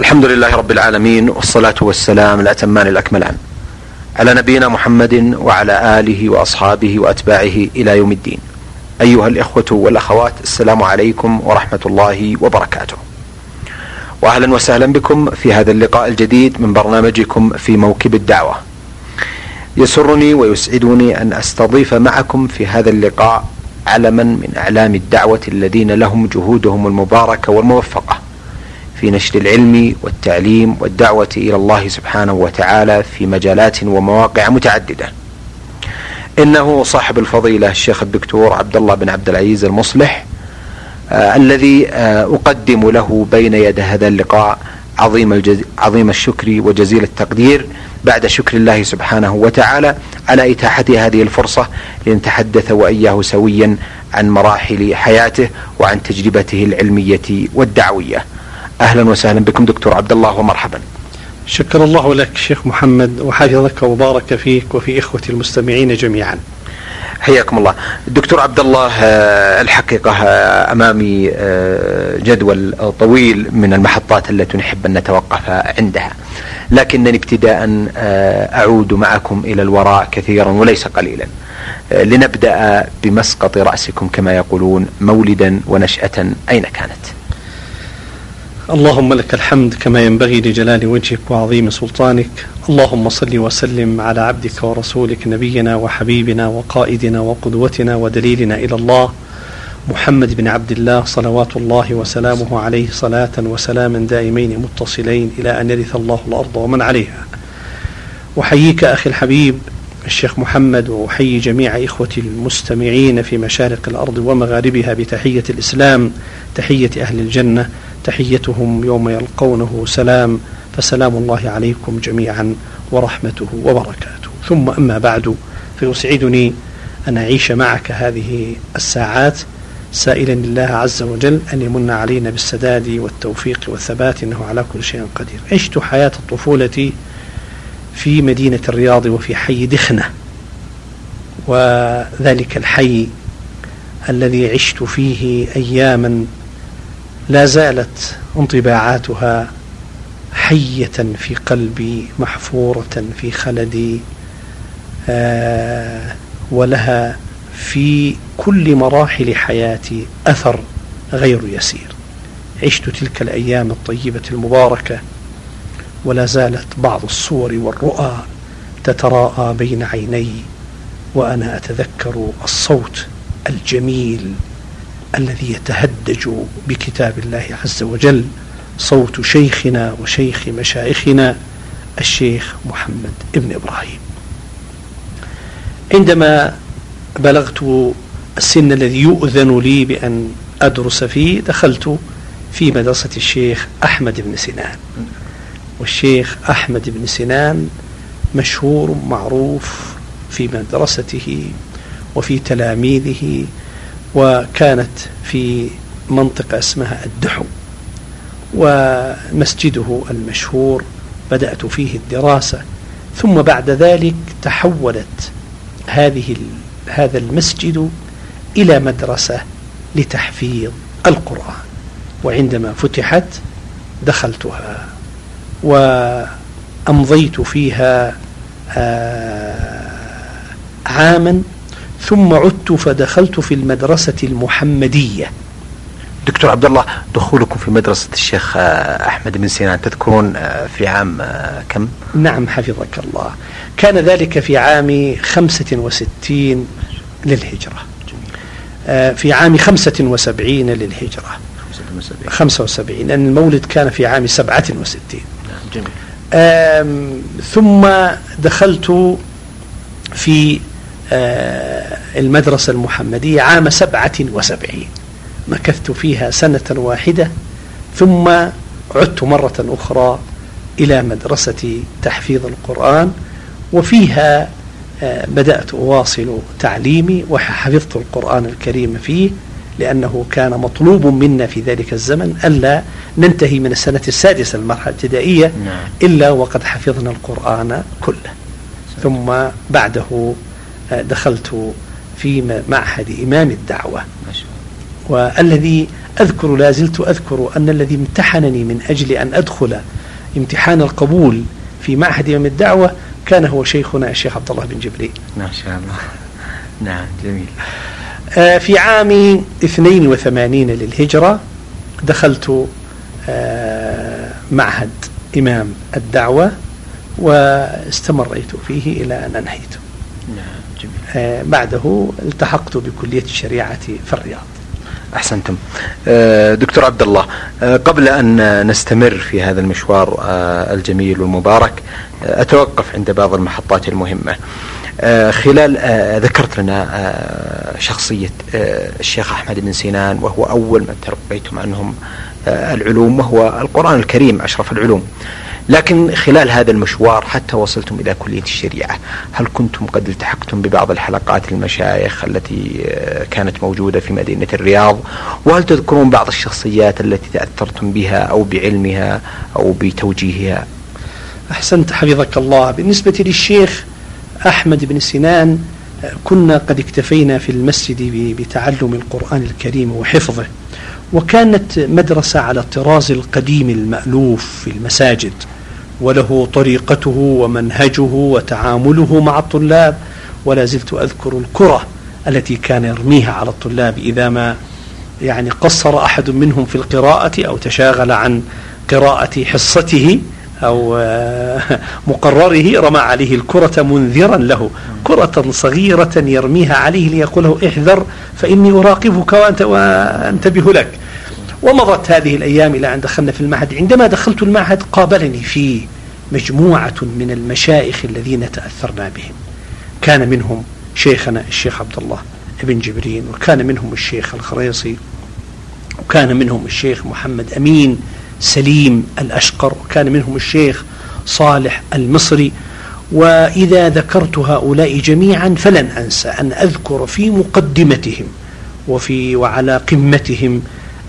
الحمد لله رب العالمين والصلاة والسلام الأتمان الأكملان على نبينا محمد وعلى آله وأصحابه وأتباعه إلى يوم الدين. أيها الإخوة والأخوات السلام عليكم ورحمة الله وبركاته. وأهلا وسهلا بكم في هذا اللقاء الجديد من برنامجكم في موكب الدعوة. يسرني ويسعدني أن أستضيف معكم في هذا اللقاء علما من أعلام الدعوة الذين لهم جهودهم المباركة والموفقة. في نشر العلم والتعليم والدعوة إلى الله سبحانه وتعالى في مجالات ومواقع متعددة. إنه صاحب الفضيلة الشيخ الدكتور عبد الله بن عبد العزيز المصلح آه الذي آه أقدم له بين يد هذا اللقاء عظيم الجز... عظيم الشكر وجزيل التقدير بعد شكر الله سبحانه وتعالى على إتاحة هذه الفرصة لنتحدث وإياه سويا عن مراحل حياته وعن تجربته العلمية والدعوية. أهلا وسهلا بكم دكتور عبد الله ومرحبا. شكر الله لك شيخ محمد وحفظك وبارك فيك وفي إخوتي المستمعين جميعا. حياكم الله. دكتور عبد الله الحقيقة أمامي جدول طويل من المحطات التي نحب أن نتوقف عندها. لكنني ابتداء أعود معكم إلى الوراء كثيرا وليس قليلا. لنبدأ بمسقط رأسكم كما يقولون مولدا ونشأة أين كانت؟ اللهم لك الحمد كما ينبغي لجلال وجهك وعظيم سلطانك. اللهم صل وسلم على عبدك ورسولك نبينا وحبيبنا وقائدنا وقدوتنا ودليلنا إلى الله. محمد بن عبد الله صلوات الله وسلامه عليه صلاة وسلاما دائمين متصلين إلى أن يرث الله الأرض ومن عليها. أحييك أخي الحبيب الشيخ محمد وأحيي جميع إخوتي المستمعين في مشارق الأرض ومغاربها بتحية الإسلام تحية أهل الجنة تحيتهم يوم يلقونه سلام فسلام الله عليكم جميعا ورحمته وبركاته. ثم أما بعد فيسعدني أن أعيش معك هذه الساعات سائلا الله عز وجل أن يمن علينا بالسداد والتوفيق والثبات إنه على كل شيء قدير. عشت حياة الطفولة في مدينة الرياض وفي حي دخنة. وذلك الحي الذي عشت فيه أياما لا زالت انطباعاتها حية في قلبي محفورة في خلدي آه ولها في كل مراحل حياتي أثر غير يسير. عشت تلك الأيام الطيبة المباركة ولا زالت بعض الصور والرؤى تتراءى بين عيني وأنا أتذكر الصوت الجميل الذي يتهدج بكتاب الله عز وجل صوت شيخنا وشيخ مشايخنا الشيخ محمد ابن إبراهيم. عندما بلغت السن الذي يؤذن لي بأن أدرس فيه دخلت في مدرسة الشيخ أحمد بن سنان. والشيخ أحمد بن سنان مشهور معروف في مدرسته وفي تلاميذه وكانت في منطقة اسمها الدحو ومسجده المشهور بدأت فيه الدراسة ثم بعد ذلك تحولت هذه هذا المسجد إلى مدرسة لتحفيظ القرآن وعندما فتحت دخلتها. وأمضيت فيها عاما ثم عدت فدخلت في المدرسة المحمدية. دكتور عبد الله دخولكم في مدرسة الشيخ أحمد بن سينان تذكرون في عام كم؟ نعم حفظك الله. كان ذلك في عام خمسة وستين للهجرة. في عام خمسة وسبعين للهجرة. خمسة وسبعين لأن المولد كان في عام سبعة وستين. جميل. ثم دخلت في المدرسة المحمدية عام سبعة وسبعين مكثت فيها سنة واحدة ثم عدت مرة أخرى إلى مدرسة تحفيظ القرآن وفيها بدأت أواصل تعليمي وحفظت القرآن الكريم فيه لأنه كان مطلوب منا في ذلك الزمن ألا ننتهي من السنة السادسة المرحلة الابتدائية إلا وقد حفظنا القرآن كله. ثم بعده دخلت في معهد إمام الدعوة. والذي أذكر لا زلت أذكر أن الذي امتحنني من أجل أن أدخل امتحان القبول في معهد يوم الدعوة كان هو شيخنا الشيخ عبد الله بن جبريل. ما شاء الله. نعم جميل. آه، في عام 82 للهجرة دخلت آه، معهد إمام الدعوة واستمريت فيه إلى أن أنهيت نعم جميل. آه، بعده التحقت بكلية الشريعة في الرياض. أحسنتم. دكتور عبد الله قبل أن نستمر في هذا المشوار الجميل والمبارك أتوقف عند بعض المحطات المهمة. آه، خلال آه، ذكرت لنا آه، شخصية الشيخ أحمد بن سينان وهو أول من تلقيتم عنهم العلوم وهو القرآن الكريم أشرف العلوم. لكن خلال هذا المشوار حتى وصلتم إلى كلية الشريعة هل كنتم قد التحقتم ببعض الحلقات المشايخ التي كانت موجودة في مدينة الرياض؟ وهل تذكرون بعض الشخصيات التي تأثرتم بها أو بعلمها أو بتوجيهها؟ أحسنت حفظك الله. بالنسبة للشيخ أحمد بن سنان كنا قد اكتفينا في المسجد بتعلم القرآن الكريم وحفظه وكانت مدرسة على الطراز القديم المألوف في المساجد وله طريقته ومنهجه وتعامله مع الطلاب ولا زلت أذكر الكرة التي كان يرميها على الطلاب إذا ما يعني قصر أحد منهم في القراءة أو تشاغل عن قراءة حصته. أو آه، مقرره رمى عليه الكرة منذرا له. كرة صغيرة يرميها عليه ليقول له احذر فإني أراقبك وأنت وأنتبه لك. ومضت هذه الأيام إلى أن دخلنا في المعهد. عندما دخلت المعهد قابلني فيه مجموعة من المشايخ الذين تأثرنا بهم. كان منهم شيخنا الشيخ عبد الله ابن جبرين وكان منهم الشيخ الخريصي وكان منهم الشيخ محمد أمين سليم الأشقر وكان منهم الشيخ صالح المصري. وإذا ذكرت هؤلاء جميعا فلن أنسى أن أذكر في مقدمتهم وفي وعلى قمتهم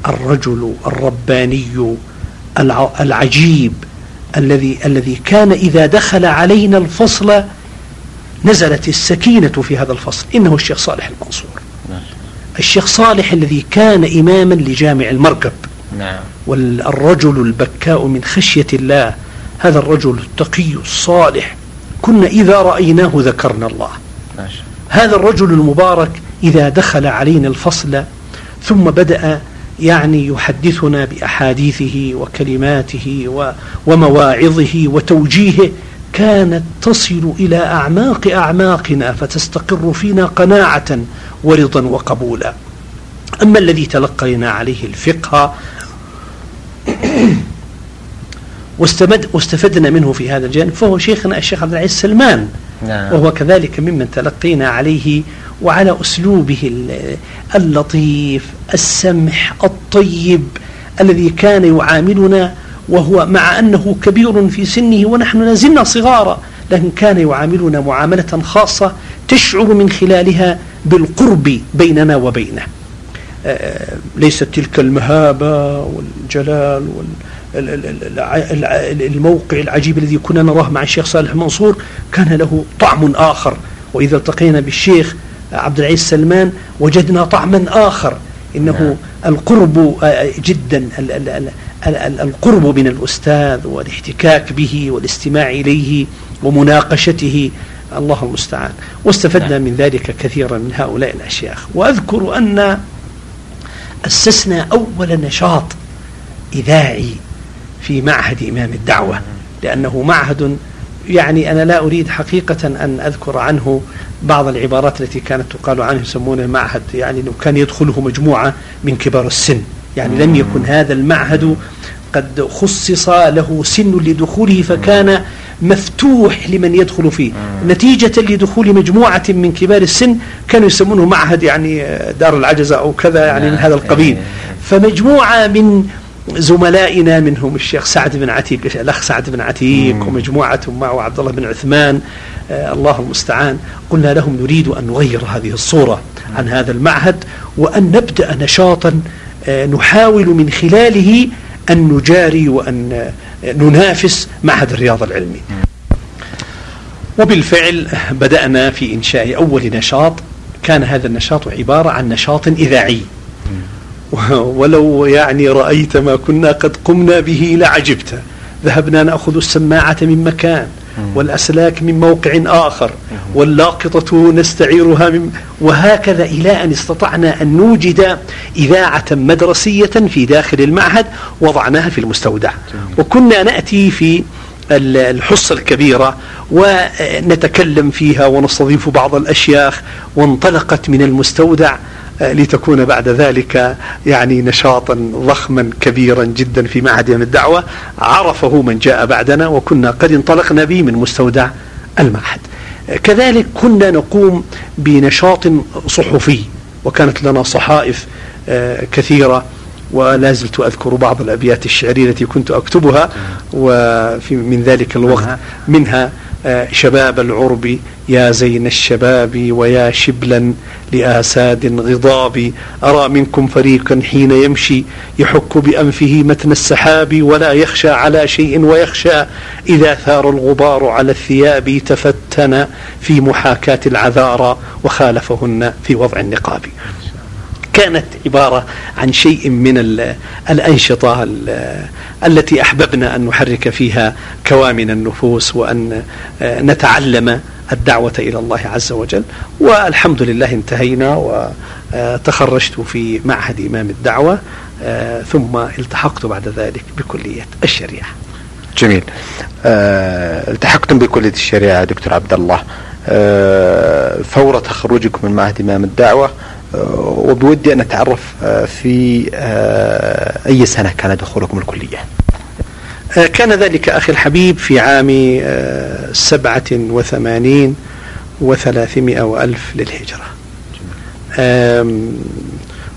الرجل الرباني العجيب الذي الذي كان إذا دخل علينا الفصل نزلت السكينة في هذا الفصل. إنه الشيخ صالح المنصور. الشيخ صالح الذي كان إماما لجامع المركب. نعم. والرجل البكاء من خشية الله هذا الرجل التقي الصالح. كنا إذا رأيناه ذكرنا الله. ماشي. هذا الرجل المبارك إذا دخل علينا الفصل ثم بدأ يعني يحدثنا بأحاديثه وكلماته ومواعظه وتوجيهه كانت تصل إلى أعماق أعماقنا فتستقر فينا قناعة ورضا وقبولا. أما الذي تلقينا عليه الفقه واستمد واستفدنا منه في هذا الجانب فهو شيخنا الشيخ عبد العزيز سلمان نعم. وهو كذلك ممن تلقينا عليه وعلى أسلوبه اللطيف السمح الطيب الذي كان يعاملنا وهو مع أنه كبير في سنه ونحن لازلنا صغارا لكن كان يعاملنا معاملة خاصة تشعر من خلالها بالقرب بيننا وبينه ليست تلك المهابة والجلال والموقع العجيب الذي كنا نراه مع الشيخ صالح منصور كان له طعم آخر. وإذا التقينا بالشيخ عبد العزيز سلمان وجدنا طعما آخر. إنه نعم. القرب جدا القرب من الأستاذ والاحتكاك به والاستماع إليه ومناقشته. الله المستعان. واستفدنا نعم. من ذلك كثيرا من هؤلاء الأشياخ. وأذكر أن أسسنا أول نشاط إذاعي في معهد إمام الدعوة لأنه معهد يعني أنا لا أريد حقيقة أن أذكر عنه بعض العبارات التي كانت تقال عنه يسمونه معهد يعني لو كان يدخله مجموعة من كبار السن. يعني لم يكن هذا المعهد قد خصص له سن لدخوله فكان مفتوح لمن يدخل فيه. نتيجة لدخول مجموعة من كبار السن كانوا يسمونه معهد يعني دار العجزة أو كذا يعني من هذا القبيل. فمجموعة من زملائنا منهم الشيخ سعد بن عتيق الأخ سعد بن عتيق ومجموعة معه عبد الله بن عثمان آه الله المستعان. قلنا لهم نريد أن نغير هذه الصورة عن هذا المعهد وأن نبدأ نشاطا آه نحاول من خلاله أن نجاري وأن ننافس معهد الرياض العلمي. وبالفعل بدأنا في إنشاء أول نشاط. كان هذا النشاط عبارة عن نشاط إذاعي. ولو يعني رأيت ما كنا قد قمنا به لعجبت. ذهبنا نأخذ السماعة من مكان. والأسلاك من موقع آخر واللاقطة نستعيرها من وهكذا إلى أن استطعنا أن نوجد إذاعة مدرسية في داخل المعهد وضعناها في المستودع. وكنا نأتي في الحصة الكبيرة ونتكلم فيها ونستضيف بعض الأشياخ وانطلقت من المستودع لتكون بعد ذلك يعني نشاطا ضخما كبيرا جدا في معهد الدعوة. عرفه من جاء بعدنا وكنا قد انطلقنا به من مستودع المعهد. كذلك كنا نقوم بنشاط صحفي وكانت لنا صحائف آه، كثيرة ولا زلت أذكر بعض الأبيات الشعرية التي كنت أكتبها وفي من ذلك الوقت منها. آه، شباب العرب يا زين الشباب ويا شبلا لآساد غضاب. أرى منكم فريقا حين يمشي يحك بأنفه متن السحاب ولا يخشى على شيء ويخشى. إذا ثار الغبار على الثياب تفتن في محاكاة العذارى وخالفهن في وضع النقاب. كانت عبارة عن شيء من الأنشطة التي أحببنا أن نحرك فيها كوامن النفوس وأن نتعلم الدعوة إلى الله عز وجل. والحمد لله انتهينا وتخرجت في معهد إمام الدعوة ثم التحقت بعد ذلك بكلية الشريعة. جميل. أه التحقتم بكلية الشريعة دكتور عبد الله. أه فور تخرجكم من معهد إمام الدعوة وبودي أن أتعرف أه في أه أي سنة كان دخولكم الكلية؟ آه، كان ذلك أخي الحبيب في عام آه، سبعة وثمانين وثلاثمائة وألف للهجرة.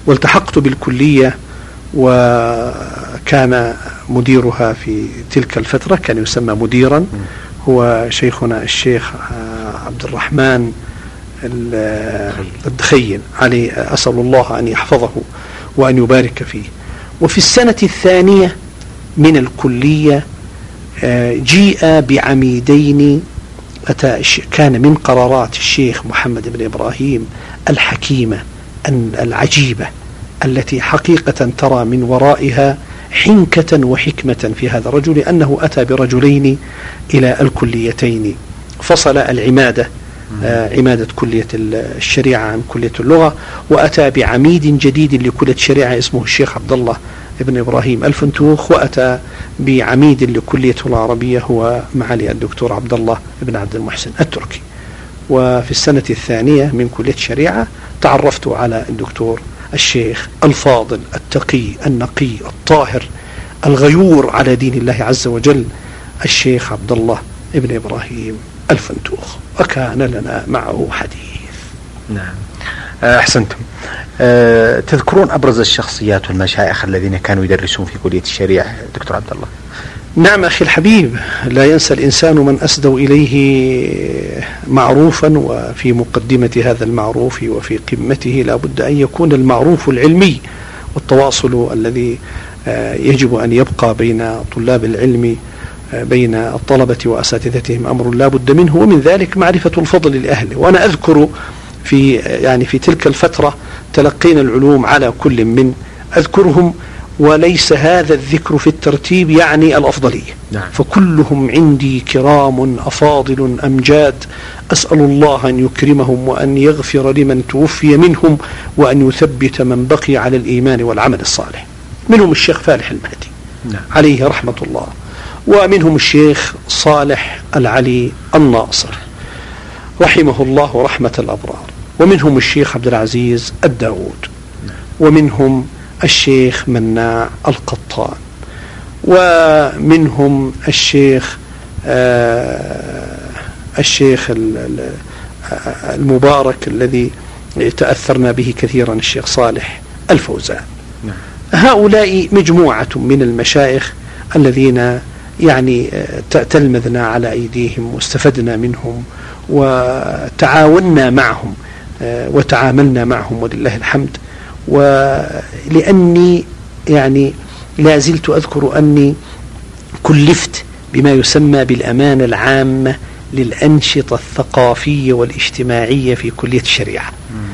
والتحقت بالكلية وكان مديرها في تلك الفترة كان يسمى مديرا هو شيخنا الشيخ آه، عبد الرحمن الدخين علي أسأل الله أن يحفظه وأن يبارك فيه. وفي السنة الثانية من الكلية آه، جيء بعميدين أتى كان من قرارات الشيخ محمد بن إبراهيم الحكيمة العجيبة التي حقيقة ترى من ورائها حنكة وحكمة في هذا الرجل أنه أتى برجلين إلى الكليتين. فصل العمادة. عمادة كلية الشريعة عن كلية اللغة وأتى بعميد جديد لكلية الشريعة اسمه الشيخ عبد الله ابن إبراهيم الفنتوخ وأتى بعميد لكلية العربية هو معالي الدكتور عبد الله بن عبد المحسن التركي. وفي السنة الثانية من كلية الشريعة تعرفت على الدكتور الشيخ الفاضل التقي النقي الطاهر الغيور على دين الله عز وجل الشيخ عبد الله ابن إبراهيم. الفنتوخ وكان لنا معه حديث. نعم. أحسنتم. أه تذكرون أبرز الشخصيات والمشايخ الذين كانوا يدرسون في كلية الشريعة دكتور عبد الله؟ نعم أخي الحبيب لا ينسى الإنسان من أسدوا إليه معروفا وفي مقدمة هذا المعروف وفي قمته لا بد أن يكون المعروف العلمي والتواصل الذي آه، يجب أن يبقى بين طلاب العلم آه، بين الطلبة وأساتذتهم أمر لا بد منه ومن ذلك معرفة الفضل لأهله وأنا أذكر في يعني في تلك الفترة تلقينا العلوم على كل من أذكرهم وليس هذا الذكر في الترتيب يعني الأفضلية. نعم. فكلهم عندي كرام أفاضل أمجاد أسأل الله أن يكرمهم وأن يغفر لمن توفي منهم وأن يثبت من بقي على الإيمان والعمل الصالح. منهم الشيخ فالح المهدي نعم. عليه رحمة الله. ومنهم الشيخ صالح العلي الناصر رحمه الله رحمة الأبرار ومنهم الشيخ عبد العزيز الداود ومنهم الشيخ مناع القطان ومنهم الشيخ آه الشيخ المبارك الذي تأثرنا به كثيرا الشيخ صالح الفوزان نعم. هؤلاء مجموعة من المشايخ الذين يعني آه، تلمذنا على أيديهم واستفدنا منهم وتعاوننا معهم آه، وتعاملنا معهم ولله الحمد. ولأني يعني لا زلت أذكر أني كلفت بما يسمى بالأمانة العامة للأنشطة الثقافية والاجتماعية في كلية الشريعة.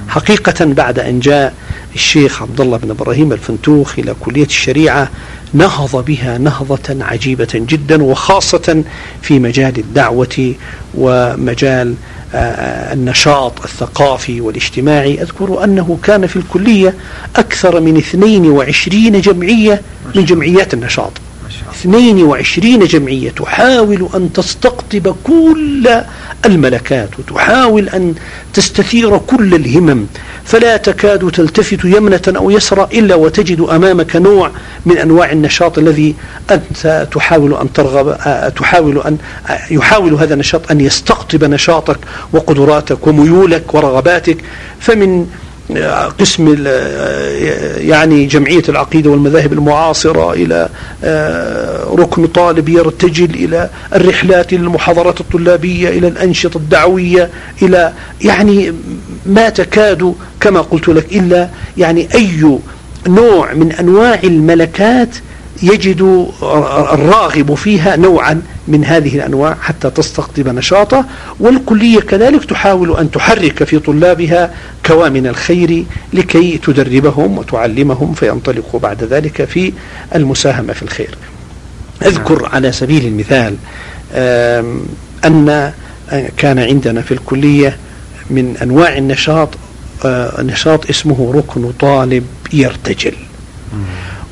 حقيقة بعد أن جاء الشيخ عبد الله بن إبراهيم الفنتوخ إلى كلية الشريعة نهض بها نهضة عجيبة جدا وخاصة في مجال الدعوة ومجال آه، النشاط الثقافي والاجتماعي. أذكر أنه كان في الكلية أكثر من 22 جمعية من جمعيات النشاط. 22 جمعية تحاول أن تستقطب كل الملكات وتحاول أن تستثير كل الهمم فلا تكاد تلتفت يمنة أو يسرى إلا وتجد أمامك نوع من أنواع النشاط الذي أنت تحاول أن ترغب تحاول أن يحاول هذا النشاط أن يستقطب نشاطك وقدراتك وميولك ورغباتك. فمن قسم يعني جمعية العقيدة والمذاهب المعاصرة إلى آه، ركن طالب يرتجل إلى الرحلات المحاضرات الطلابية إلى الأنشطة الدعوية إلى يعني ما تكاد كما قلت لك إلا يعني أي نوع من أنواع الملكات يجد الراغب فيها نوعا من هذه الأنواع حتى تستقطب نشاطه والكلية كذلك تحاول أن تحرك في طلابها كوامن الخير لكي تدربهم وتعلمهم فينطلقوا بعد ذلك في المساهمة في الخير. أذكر على سبيل المثال أن كان عندنا في الكلية من أنواع النشاط آه، نشاط اسمه ركن طالب يرتجل.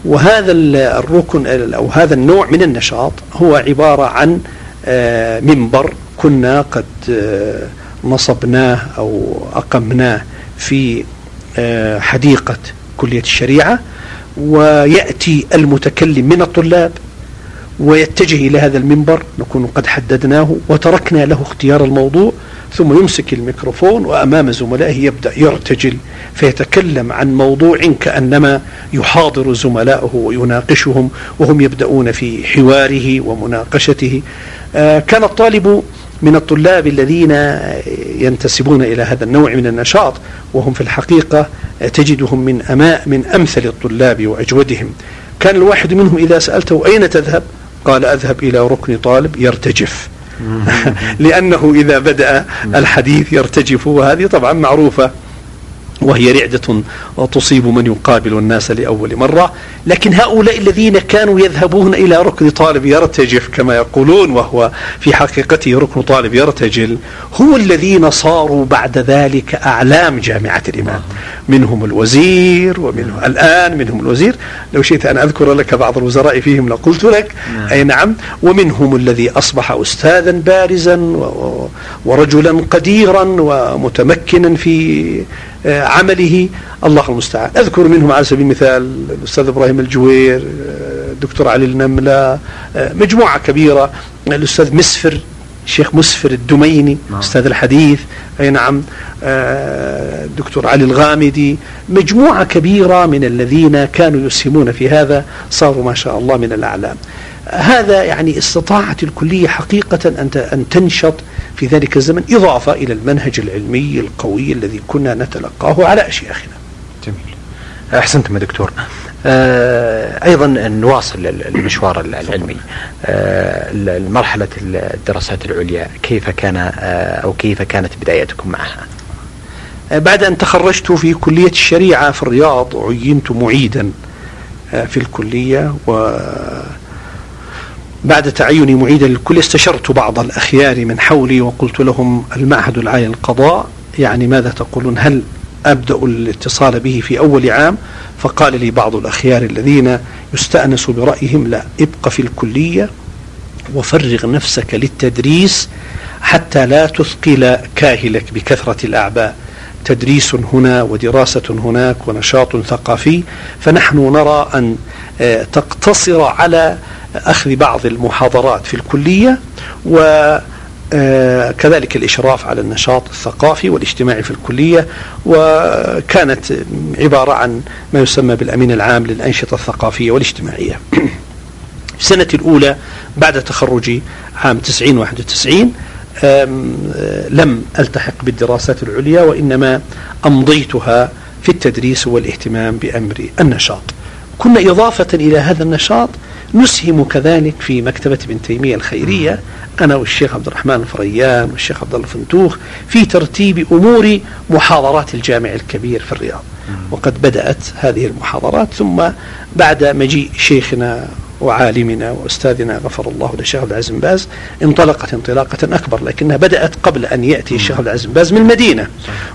وهذا الركن أو هذا النوع من النشاط هو عبارة عن آه، منبر كنا قد آه، نصبناه أو أقمناه في آه، حديقة كلية الشريعة ويأتي المتكلم من الطلاب ويتجه إلى هذا المنبر نكون قد حددناه وتركنا له اختيار الموضوع ثم يمسك الميكروفون وأمام زملائه يبدأ يرتجل فيتكلم عن موضوع كأنما يحاضر زملائه ويناقشهم وهم يبدأون في حواره ومناقشته. آه، كان الطالب من الطلاب الذين ينتسبون إلى هذا النوع من النشاط وهم في الحقيقة تجدهم من أماء من أمثل الطلاب وأجودهم. كان الواحد منهم إذا سألته أين تذهب؟ قال أذهب إلى ركن طالب يرتجف. لأنه إذا بدأ الحديث يرتجف وهذه طبعا معروفة. وهي رعدة تصيب من يقابل الناس لأول مرة. لكن هؤلاء الذين كانوا يذهبون إلى ركن طالب يرتجف كما يقولون وهو في حقيقته ركن طالب يرتجل هم الذين صاروا بعد ذلك أعلام جامعة الإمام. منهم الوزير ومنهم الآن منهم الوزير. لو شئت أن أذكر لك بعض الوزراء فيهم لقلت لك. نعم. أي نعم. ومنهم الذي أصبح أستاذا بارزا ورجلا قديرا ومتمكنا في عمله الله المستعان. أذكر منهم على سبيل المثال الأستاذ إبراهيم الجوير الدكتور آه، علي النملة آه، مجموعة كبيرة الأستاذ مسفر الشيخ مسفر الدميني نعم. أستاذ الحديث أي نعم الدكتور علي الغامدي مجموعة كبيرة من الذين كانوا يسهمون في هذا صاروا ما شاء الله من الأعلام. هذا يعني استطاعت الكلية حقيقة أن تنشط في ذلك الزمن إضافة إلى المنهج العلمي القوي الذي كنا نتلقاه على أشياخنا جميل. أحسنتم يا دكتور. آه أيضا نواصل المشوار العلمي. آه مرحلة الدراسات العليا كيف كان آه أو كيف كانت بدايتكم معها؟ آه، بعد أن تخرجت في كلية الشريعة في الرياض عينت معيدا آه، في الكلية و بعد تعيني معيدا للكل استشرت بعض الأخيار من حولي وقلت لهم المعهد العالي للقضاء. يعني ماذا تقولون؟ هل أبدأ الاتصال به في أول عام فقال لي بعض الأخيار الذين يستأنس برأيهم لا ابق في الكلية وفرغ نفسك للتدريس حتى لا تثقل كاهلك بكثرة الأعباء. تدريس هنا ودراسة هناك ونشاط ثقافي فنحن نرى أن آه، تقتصر على أخذ بعض المحاضرات في الكلية و كذلك الإشراف على النشاط الثقافي والاجتماعي في الكلية وكانت عبارة عن ما يسمى بالأمين العام للأنشطة الثقافية والاجتماعية. السنة الأولى بعد تخرجي عام 90 91 لم ألتحق بالدراسات العليا وإنما أمضيتها في التدريس والاهتمام بأمر النشاط. كنا إضافة إلى هذا النشاط نسهم كذلك في مكتبة ابن تيمية الخيرية أنا والشيخ عبد الرحمن الفريان والشيخ عبد الله الفنتوخ في ترتيب أمور محاضرات الجامع الكبير في الرياض. وقد بدأت هذه المحاضرات ثم بعد مجيء شيخنا وعالمنا وأستاذنا غفر الله للشيخ عبد العزيز بن باز انطلقت انطلاقة أكبر لكنها بدأت قبل أن يأتي الشيخ عبد العزيز بن باز من المدينة.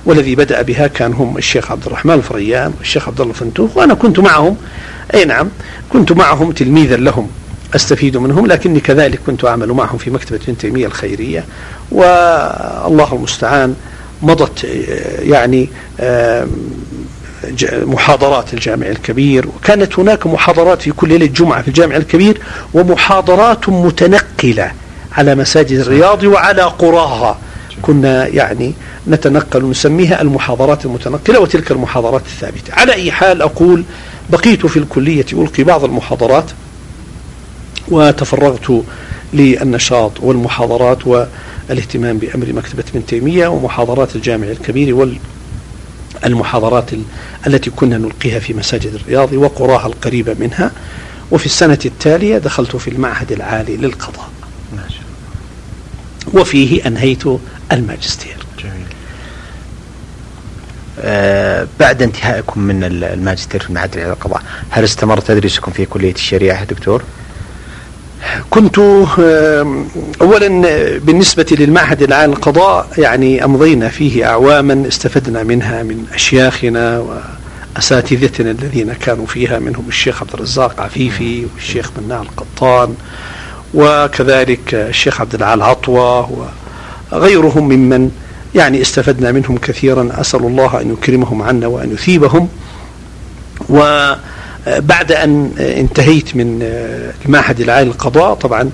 والذي بدأ بها كان هم الشيخ عبد الرحمن الفريان والشيخ عبد الله الفنتوخ وأنا كنت معهم. أي نعم كنت معهم تلميذا لهم أستفيد منهم لكني كذلك كنت أعمل معهم في مكتبة ابن تيمية الخيرية. والله المستعان مضت يعني محاضرات الجامع الكبير. وكانت هناك محاضرات في كل ليلة جمعة في الجامع الكبير ومحاضرات متنقلة على مساجد الرياض وعلى قراها. كنا يعني نتنقل نسميها المحاضرات المتنقلة وتلك المحاضرات الثابتة. على أي حال أقول بقيت في الكلية ألقي بعض المحاضرات وتفرغت للنشاط والمحاضرات والاهتمام بأمر مكتبة ابن تيمية ومحاضرات الجامع الكبير وال المحاضرات التي كنا نلقيها في مساجد الرياض وقراها القريبة منها وفي السنة التالية دخلت في المعهد العالي للقضاء ما شاء الله. وفيه أنهيت الماجستير جميل. آه بعد انتهائكم من الماجستير في المعهد العالي للقضاء هل استمر تدريسكم في كلية الشريعة دكتور؟ كنت اولا بالنسبة للمعهد العام للقضاء يعني أمضينا فيه اعواما استفدنا منها من أشياخنا وأساتذتنا الذين كانوا فيها منهم الشيخ عبد الرزاق عفيفي والشيخ مناع القطان وكذلك الشيخ عبد العال عطوة وغيرهم ممن يعني استفدنا منهم كثيرا. أسأل الله أن يكرمهم عنا وأن يثيبهم. و بعد أن انتهيت من المعهد العالي للقضاء طبعا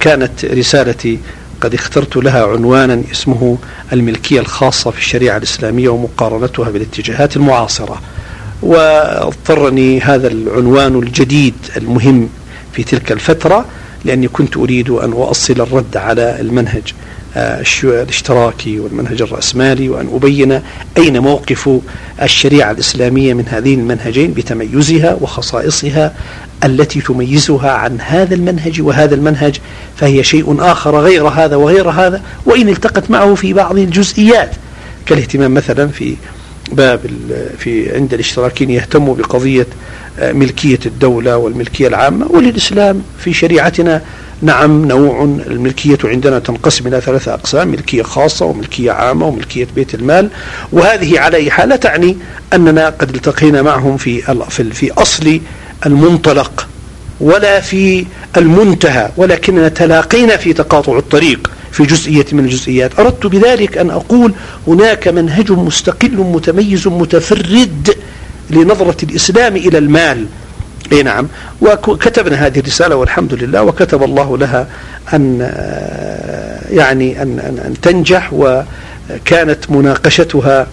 كانت رسالتي قد اخترت لها عنوانا اسمه الملكية الخاصة في الشريعة الإسلامية ومقارنتها بالاتجاهات المعاصرة. واضطرني هذا العنوان الجديد المهم في تلك الفترة لأني كنت أريد أن أؤصل الرد على المنهج. الاشتراكي والمنهج الرأسمالي وأن أبين أين موقف الشريعة الإسلامية من هذين المنهجين بتميزها وخصائصها التي تميزها عن هذا المنهج وهذا المنهج فهي شيء آخر غير هذا وغير هذا وإن التقت معه في بعض الجزئيات. كالاهتمام مثلا في باب في عند الاشتراكيين يهتموا بقضية ملكية الدولة والملكية العامة وللإسلام في شريعتنا نعم نوع الملكية عندنا تنقسم إلى ثلاثة أقسام ملكية خاصة وملكية عامة وملكية بيت المال. وهذه على أي حال تعني أننا قد التقينا معهم في في أصل المنطلق ولا في المنتهى ولكننا تلاقينا في تقاطع الطريق في جزئية من الجزئيات. أردت بذلك أن أقول هناك منهج مستقل متميز متفرد لنظرة الإسلام إلى المال. إي نعم. وكتبنا هذه الرسالة والحمد لله وكتب الله لها أن يعني أن, أن, أن تنجح وكانت مناقشتها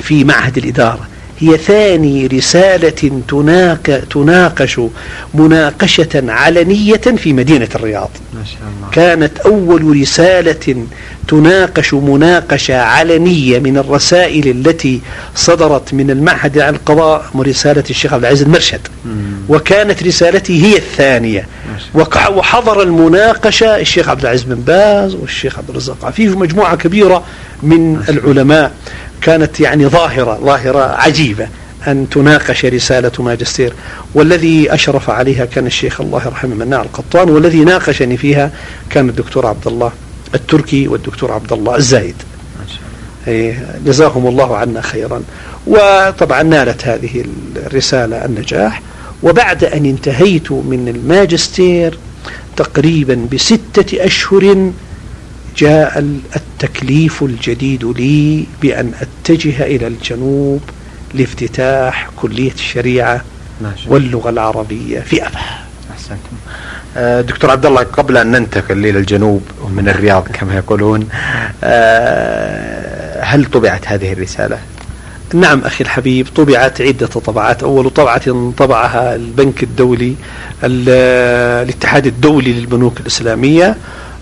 في معهد الإدارة. هي ثاني رسالة تناك تناقش مناقشة علنية في مدينة الرياض. ما شاء الله. كانت أول رسالة تناقش مناقشة علنية من الرسائل التي صدرت من المعهد عن القضاء رسالة الشيخ عبد العزيز المرشد. وكانت رسالتي هي الثانية. وحضر المناقشة الشيخ عبد العزيز بن باز والشيخ عبد الرزاق عفيف ومجموعة كبيرة من العلماء. كانت يعني ظاهرة ظاهرة عجيبة. أن تناقش رسالة ماجستير. والذي أشرف عليها كان الشيخ الله يرحمه مناع القطان والذي ناقشني فيها كان الدكتور عبد الله التركي والدكتور عبد الله الزايد. إيه، جزاهم الله عنا خيرا. وطبعا نالت هذه الرسالة النجاح. وبعد أن انتهيت من الماجستير تقريبا بستة أشهر جاء التكليف الجديد لي بأن أتجه إلى الجنوب لافتتاح كلية الشريعة واللغة العربية في أبها. أحسنتم. آه، دكتور عبد الله قبل أن ننتقل إلى الجنوب من الرياض كما يقولون آه، هل طبعت هذه الرسالة؟ نعم أخي الحبيب طبعت عدة طبعات. أول طبعة طبعها البنك الدولي الاتحاد الدولي للبنوك الإسلامية.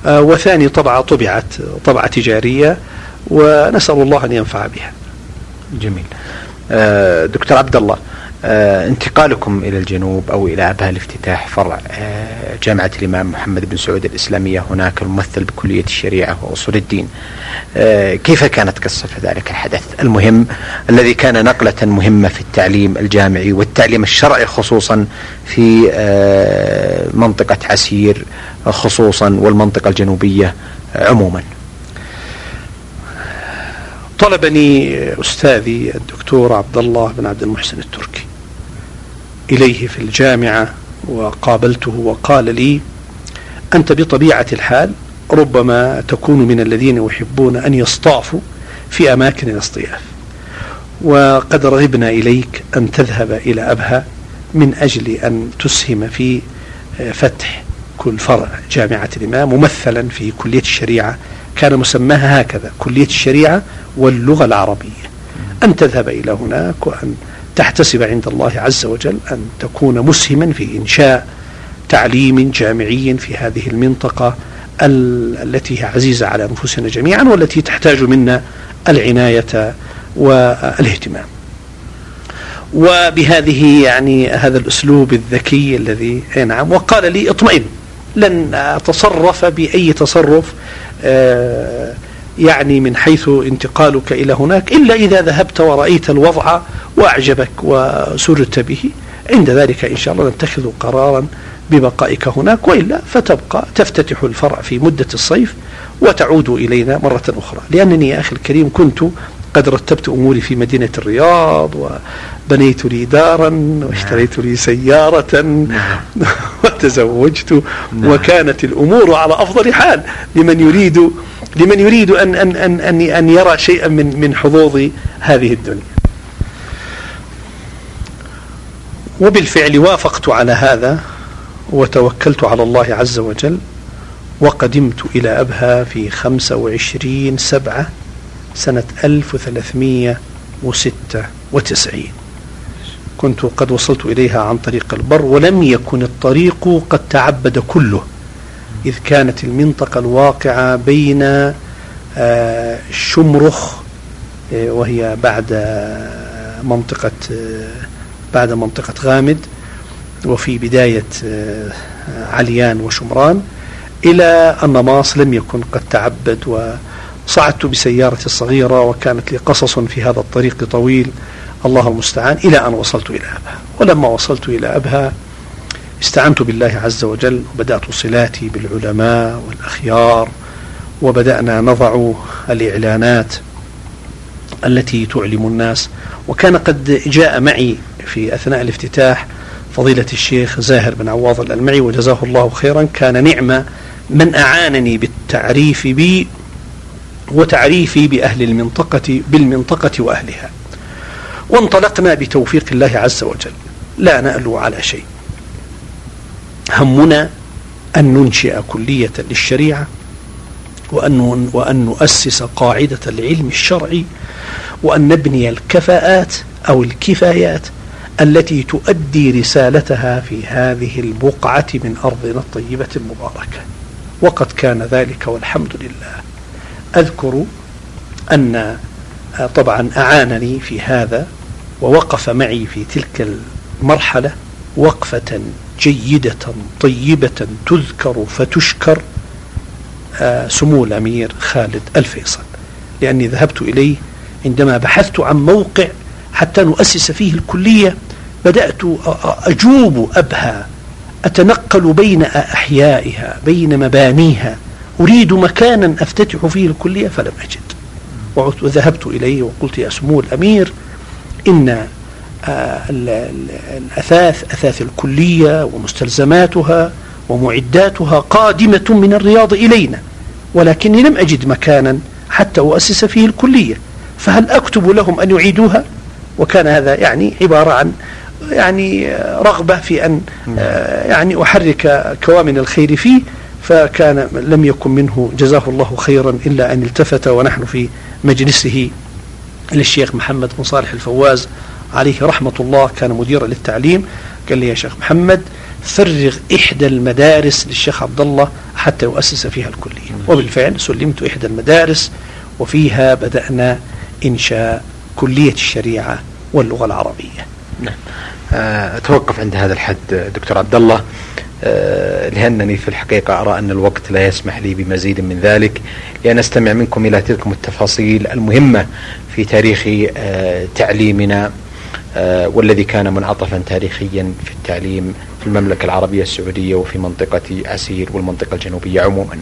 وثاني طبعة طبعت طبعة تجارية ونسأل الله أن ينفع بها. جميل. دكتور عبد الله آه، انتقالكم إلى الجنوب أو إلى أبها لافتتاح فرع آه، جامعة الإمام محمد بن سعود الإسلامية. هناك الممثل بكلية الشريعة وأصول الدين. آه، كيف كانت قصة ذلك الحدث؟ المهم الذي كان نقلة مهمة في التعليم الجامعي والتعليم الشرعي خصوصا في منطقة عسير خصوصا والمنطقة الجنوبية عموما. طلبني أستاذي الدكتور عبد الله بن عبد المحسن التركي. إليه في الجامعة وقابلته وقال لي أنت بطبيعة الحال ربما تكون من الذين يحبون أن يصطافوا في أماكن الاصطياف وقد رغبنا إليك أن تذهب إلى أبها من أجل أن تسهم في فتح كل فرع جامعة الإمام ممثلا في كلية الشريعة كان مسماها هكذا كلية الشريعة واللغة العربية. أن تذهب إلى هناك وأن تحتسب عند الله عز وجل أن تكون مسهما في إنشاء تعليم جامعي في هذه المنطقة التي هي عزيزة على أنفسنا جميعا والتي تحتاج منا العناية والإهتمام. وبهذه يعني هذا الأسلوب الذكي الذي نعم وقال لي اطمئن لن أتصرف بأي تصرف آه يعني من حيث انتقالك إلى هناك إلا إذا ذهبت ورأيت الوضع وأعجبك وسررت به عند ذلك إن شاء الله نتخذ قرارا ببقائك هناك وإلا فتبقى تفتتح الفرع في مدة الصيف وتعود إلينا مرة أخرى لأنني يا أخي الكريم كنت قد رتبت أموري في مدينة الرياض وبنيت لي دارا واشتريت لي سيارة نعم. وتزوجت نعم. وكانت الأمور على أفضل حال لمن يريد لمن يريد أن, أن, أن, أن, أن يرى شيئا من, من حظوظ هذه الدنيا. وبالفعل وافقت على هذا وتوكلت على الله عز وجل وقدمت إلى أبها في 25 سبعة سنة 1396 كنت قد وصلت إليها عن طريق البر ولم يكن الطريق قد تعبد كله. إذ كانت المنطقة الواقعة بين آه، شمرخ آه، وهي بعد منطقة آه، بعد منطقة غامد وفي بداية عليان وشمران إلى النماص لم يكن قد تعبد وصعدت بسيارتي الصغيرة وكانت لي قصص في هذا الطريق طويل. الله المستعان. إلى أن وصلت إلى أبها. ولما وصلت إلى أبها استعنت بالله عز وجل وبدأت صلاتي بالعلماء والأخيار وبدأنا نضع الإعلانات التي تعلم الناس. وكان قد جاء معي في أثناء الافتتاح فضيلة الشيخ زاهر بن عواض الألمعي وجزاه الله خيرا. كان نعمة من أعانني بالتعريف بي وتعريفي بأهل المنطقة بالمنطقة وأهلها. وانطلقنا بتوفيق الله عز وجل. لا نألو على شيء. همنا أن ننشئ كلية للشريعة وأن, وأن نؤسس قاعدة العلم الشرعي وأن نبني الكفاءات أو الكفايات التي تؤدي رسالتها في هذه البقعة من أرضنا الطيبة المباركة. وقد كان ذلك والحمد لله. أذكر أن طبعا أعانني في هذا ووقف معي في تلك المرحلة وقفة جيدة طيبة تذكر فتشكر آه، سمو الأمير خالد الفيصل. لأني ذهبت إليه عندما بحثت عن موقع حتى نؤسس فيه الكلية بدأت أجوب أبها أتنقل بين أحيائها بين مبانيها. أريد مكانا أفتتح فيه الكلية فلم أجد. وذهبت إليه وقلت يا سمو الأمير إن الأثاث أثاث الكلية ومستلزماتها ومعداتها قادمة من الرياض إلينا ولكني لم أجد مكانا حتى أؤسس فيه الكلية. فهل أكتب لهم أن يعيدوها؟ وكان هذا يعني عبارة عن يعني رغبة في أن آه، يعني أحرك كوامن الخير فيه فكان لم يكن منه جزاه الله خيرا إلا أن التفت ونحن في مجلسه للشيخ محمد بن صالح الفواز عليه رحمة الله كان مديرا للتعليم قال لي يا شيخ محمد فرغ إحدى المدارس للشيخ عبد الله حتى يؤسس فيها الكلية. وبالفعل سلمت إحدى المدارس وفيها بدأنا إنشاء كلية الشريعة واللغة العربية. نعم. أتوقف عند هذا الحد دكتور عبد الله لأنني في الحقيقة أرى أن الوقت لا يسمح لي بمزيد من ذلك لأن أستمع منكم إلى تلك التفاصيل المهمة في تاريخ تعليمنا والذي كان منعطفا تاريخيا في التعليم في المملكة العربية السعودية وفي منطقة عسير والمنطقة الجنوبية عموما.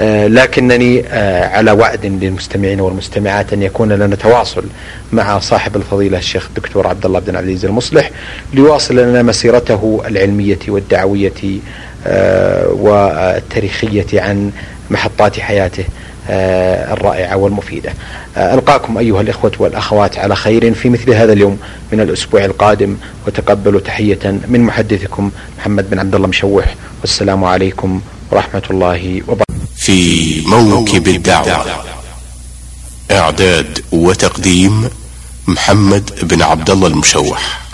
آه، لكنني آه، على وعد للمستمعين والمستمعات أن يكون لنا تواصل مع صاحب الفضيلة الشيخ الدكتور عبد الله بن عبد العزيز المصلح ليواصل لنا مسيرته العلمية والدعوية آه، والتاريخية عن محطات حياته. آه، الرائعة والمفيدة. آه، ألقاكم أيها الإخوة والأخوات على خير في مثل هذا اليوم من الأسبوع القادم وتقبلوا تحية من محدثكم محمد بن عبد الله مشوح والسلام عليكم ورحمة الله وبركاته. في موكب الدعوة إعداد وتقديم محمد بن عبد الله المشوح.